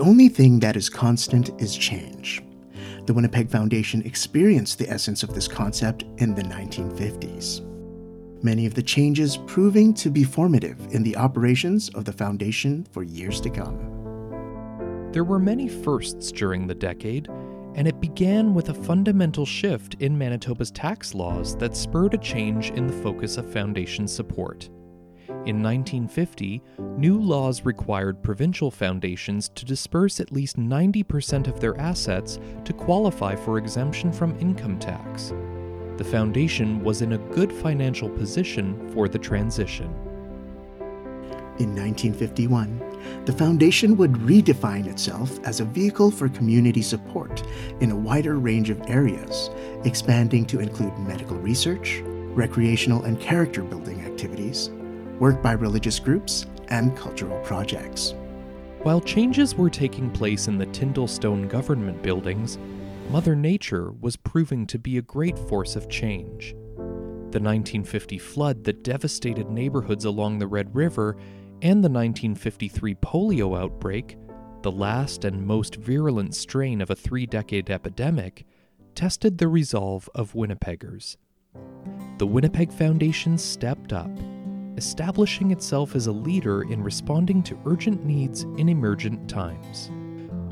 only thing that is constant is change. The Winnipeg Foundation experienced the essence of this concept in the 1950s. Many of the changes proving to be formative in the operations of the foundation for years to come. There were many firsts during the decade, and it began with a fundamental shift in Manitoba's tax laws that spurred a change in the focus of foundation support. In 1950, new laws required provincial foundations to disperse at least 90% of their assets to qualify for exemption from income tax. The foundation was in a good financial position for the transition. In 1951, the Foundation would redefine itself as a vehicle for community support in a wider range of areas, expanding to include medical research, recreational and character building activities, work by religious groups, and cultural projects. While changes were taking place in the Tyndall Stone government buildings, Mother Nature was proving to be a great force of change. The 1950 flood that devastated neighborhoods along the Red River and the 1953 polio outbreak, the last and most virulent strain of a three decade epidemic, tested the resolve of Winnipeggers. The Winnipeg Foundation stepped up, establishing itself as a leader in responding to urgent needs in emergent times.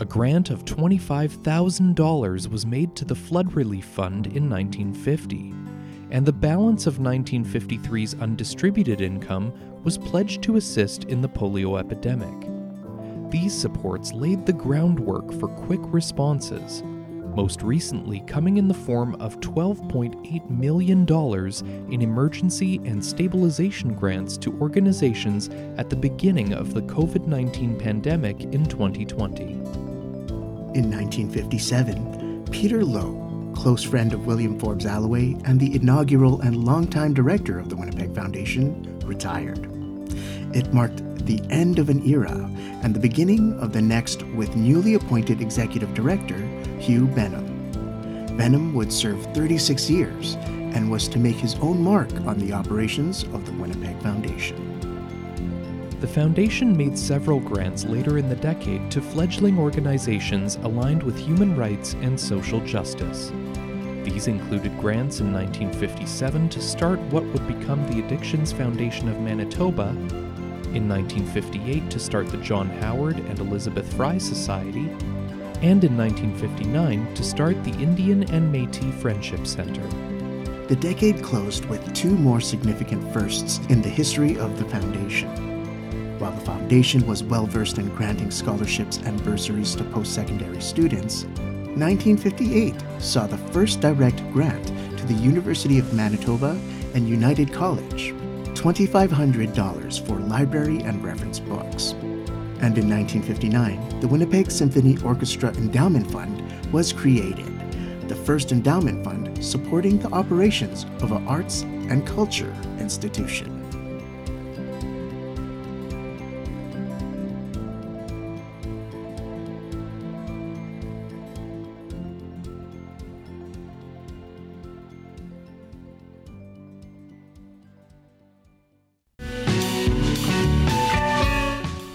A grant of $25,000 was made to the Flood Relief Fund in 1950, and the balance of 1953's undistributed income was pledged to assist in the polio epidemic. These supports laid the groundwork for quick responses, most recently coming in the form of $12.8 million in emergency and stabilization grants to organizations at the beginning of the COVID 19 pandemic in 2020. In 1957, Peter Lowe, close friend of William Forbes Alloway and the inaugural and longtime director of the Winnipeg Foundation, retired. It marked the end of an era and the beginning of the next with newly appointed executive director Hugh Benham. Benham would serve 36 years and was to make his own mark on the operations of the Winnipeg Foundation. The Foundation made several grants later in the decade to fledgling organizations aligned with human rights and social justice. These included grants in 1957 to start what would become the Addictions Foundation of Manitoba in 1958 to start the John Howard and Elizabeth Fry Society, and in 1959 to start the Indian and Metis Friendship Center. The decade closed with two more significant firsts in the history of the Foundation. While the Foundation was well versed in granting scholarships and bursaries to post secondary students, 1958 saw the first direct grant to the University of Manitoba and United College $2,500 for library and reference books. And in 1959, the Winnipeg Symphony Orchestra Endowment Fund was created, the first endowment fund supporting the operations of an arts and culture institution.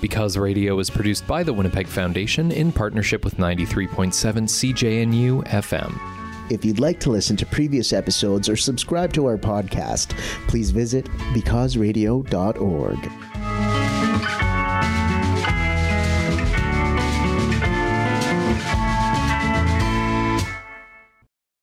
Because Radio is produced by the Winnipeg Foundation in partnership with 93.7 CJNU FM. If you'd like to listen to previous episodes or subscribe to our podcast, please visit becauseradio.org.